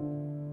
you.